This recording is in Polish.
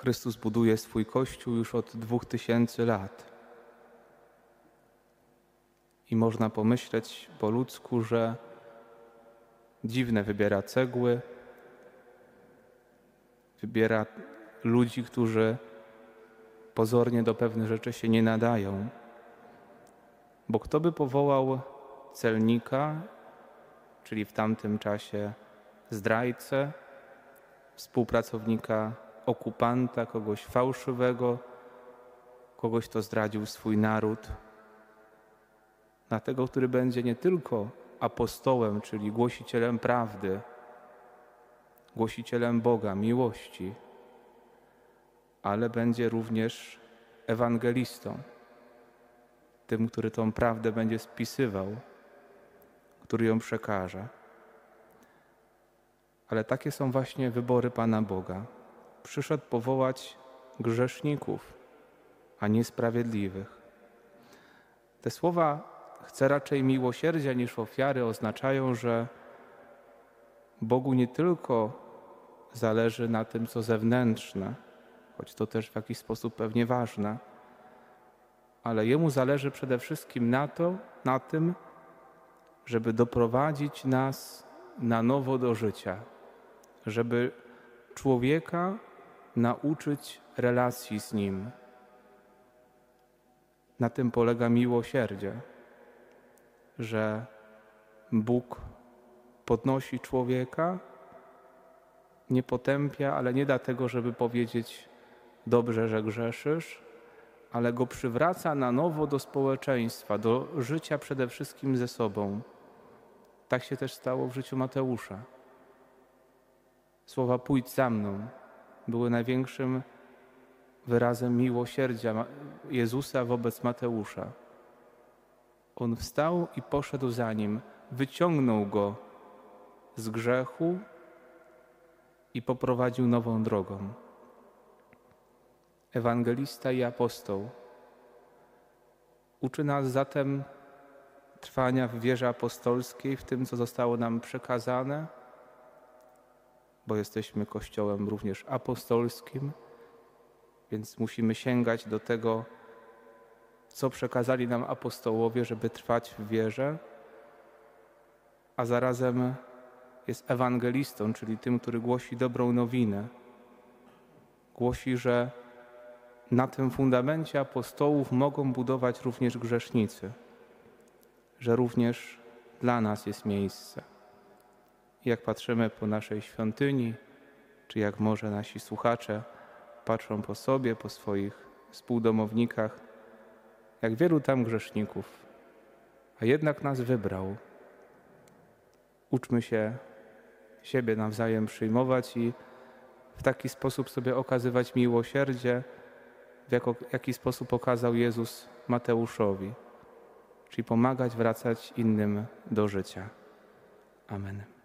Chrystus buduje swój Kościół już od dwóch tysięcy lat. I można pomyśleć po ludzku, że dziwne wybiera cegły, wybiera ludzi, którzy pozornie do pewnych rzeczy się nie nadają. Bo kto by powołał celnika, czyli w tamtym czasie zdrajcę, współpracownika okupanta, kogoś fałszywego, kogoś, kto zdradził swój naród, na tego, który będzie nie tylko apostołem, czyli głosicielem prawdy, głosicielem Boga, miłości, ale będzie również ewangelistą, tym, który tą prawdę będzie spisywał, który ją przekaże. Ale takie są właśnie wybory Pana Boga. Przyszedł powołać grzeszników, a nie sprawiedliwych. Te słowa chce raczej miłosierdzia niż ofiary oznaczają, że Bogu nie tylko zależy na tym, co zewnętrzne, choć to też w jakiś sposób pewnie ważne, ale Jemu zależy przede wszystkim na to, na tym, żeby doprowadzić nas na nowo do życia, żeby człowieka nauczyć relacji z Nim. Na tym polega miłosierdzie, że Bóg podnosi człowieka, nie potępia, ale nie da tego, żeby powiedzieć dobrze, że grzeszysz, ale go przywraca na nowo do społeczeństwa, do życia przede wszystkim ze sobą. Tak się też stało w życiu Mateusza. Słowa pójdź za mną były największym wyrazem miłosierdzia Jezusa wobec Mateusza. On wstał i poszedł za nim, wyciągnął go z grzechu i poprowadził nową drogą. Ewangelista i apostoł uczy nas zatem trwania w wierze apostolskiej, w tym, co zostało nam przekazane, bo jesteśmy Kościołem również apostolskim, więc musimy sięgać do tego, co przekazali nam apostołowie, żeby trwać w wierze, a zarazem jest ewangelistą, czyli tym, który głosi dobrą nowinę. Głosi, że na tym fundamencie apostołów mogą budować również grzesznicy, że również dla nas jest miejsce. Jak patrzymy po naszej świątyni, czy jak może nasi słuchacze patrzą po sobie, po swoich współdomownikach, jak wielu tam grzeszników, a jednak nas wybrał. Uczmy się siebie nawzajem przyjmować i w taki sposób sobie okazywać miłosierdzie, w jako, jaki sposób okazał Jezus Mateuszowi, czyli pomagać wracać innym do życia. Amen.